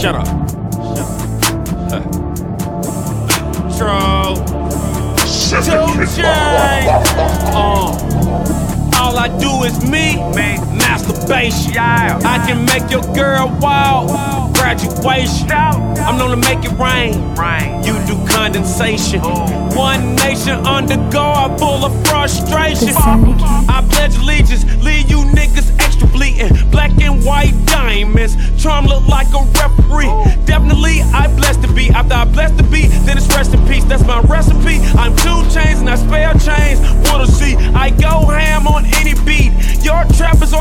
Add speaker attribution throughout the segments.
Speaker 1: Shut up. Shut up. Troll. 2 Chainz. Uh, all I do is me, masturbation. I can make your girl wild. Graduation. I'm to make it rain. You do condensation. One nation under guard, full of frustration. I pledge allegiance, leave you niggas extra bleeding. Black and white diamonds, charm look like a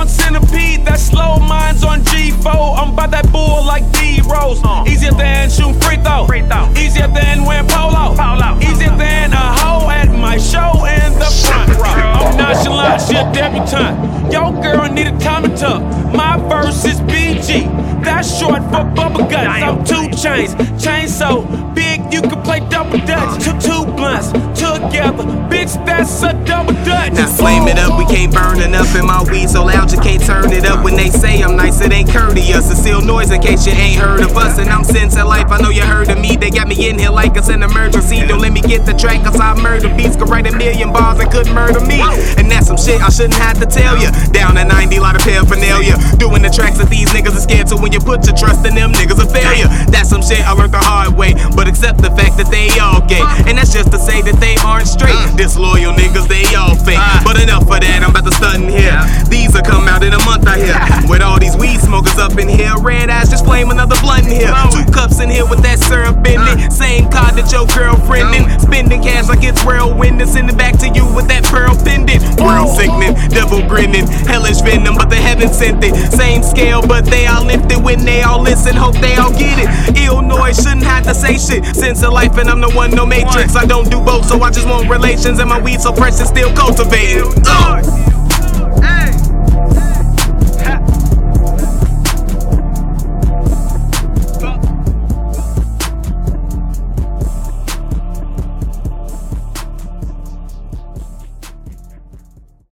Speaker 1: centipede. That slow minds on G4. I'm by that bull like D Rose. Uh. Easier than shooting free throw. Easier than wearing polo. Easier than a hoe at my show in the front row. I'm nonchalant, she a debutante. Your girl need a Tommy tuck. My verse is BG. That's short for bubble guts. I'm 2 Chainz, chain so big you can play double dutch. Bitch. That's a double dutch.
Speaker 2: Now flame it up, we can't burn enough in my weed so loud you can't turn it up. When they say I'm nice, it ain't courteous. It's still noise in case you ain't heard of us. And I'm Sincere Life, I know you heard of me. They got me in here like it's an emergency. Don't let me get the track, cause I murder beats. Could write a million bars and could murder me. And that's some shit I shouldn't have to tell you. Down to 90, lot of paraphernalia. Doing the tracks that these niggas are scared to when you put your trust in them niggas a failure. That's some shit I learned the hard way. They all fake. But enough of that, I'm about to stun in here. These will come out in a month, I hear. With all these weed smokers up in here. Red eyes, just flame another blunt in here. Two cups in here with that syrup in it. Same card that your girlfriend in. Spending cash like it's whirlwind. And send it back to you with that pearl pendant. World sickening, devil grinning. Hellish venom, but the heaven sent it. Same scale, but they all lifted when they all listen. Hope they all get it. To say shit. Sincere Life, and I'm the one, no matrix. I don't do both, so I just want relations. And my weed so fresh and still cultivated. Uh.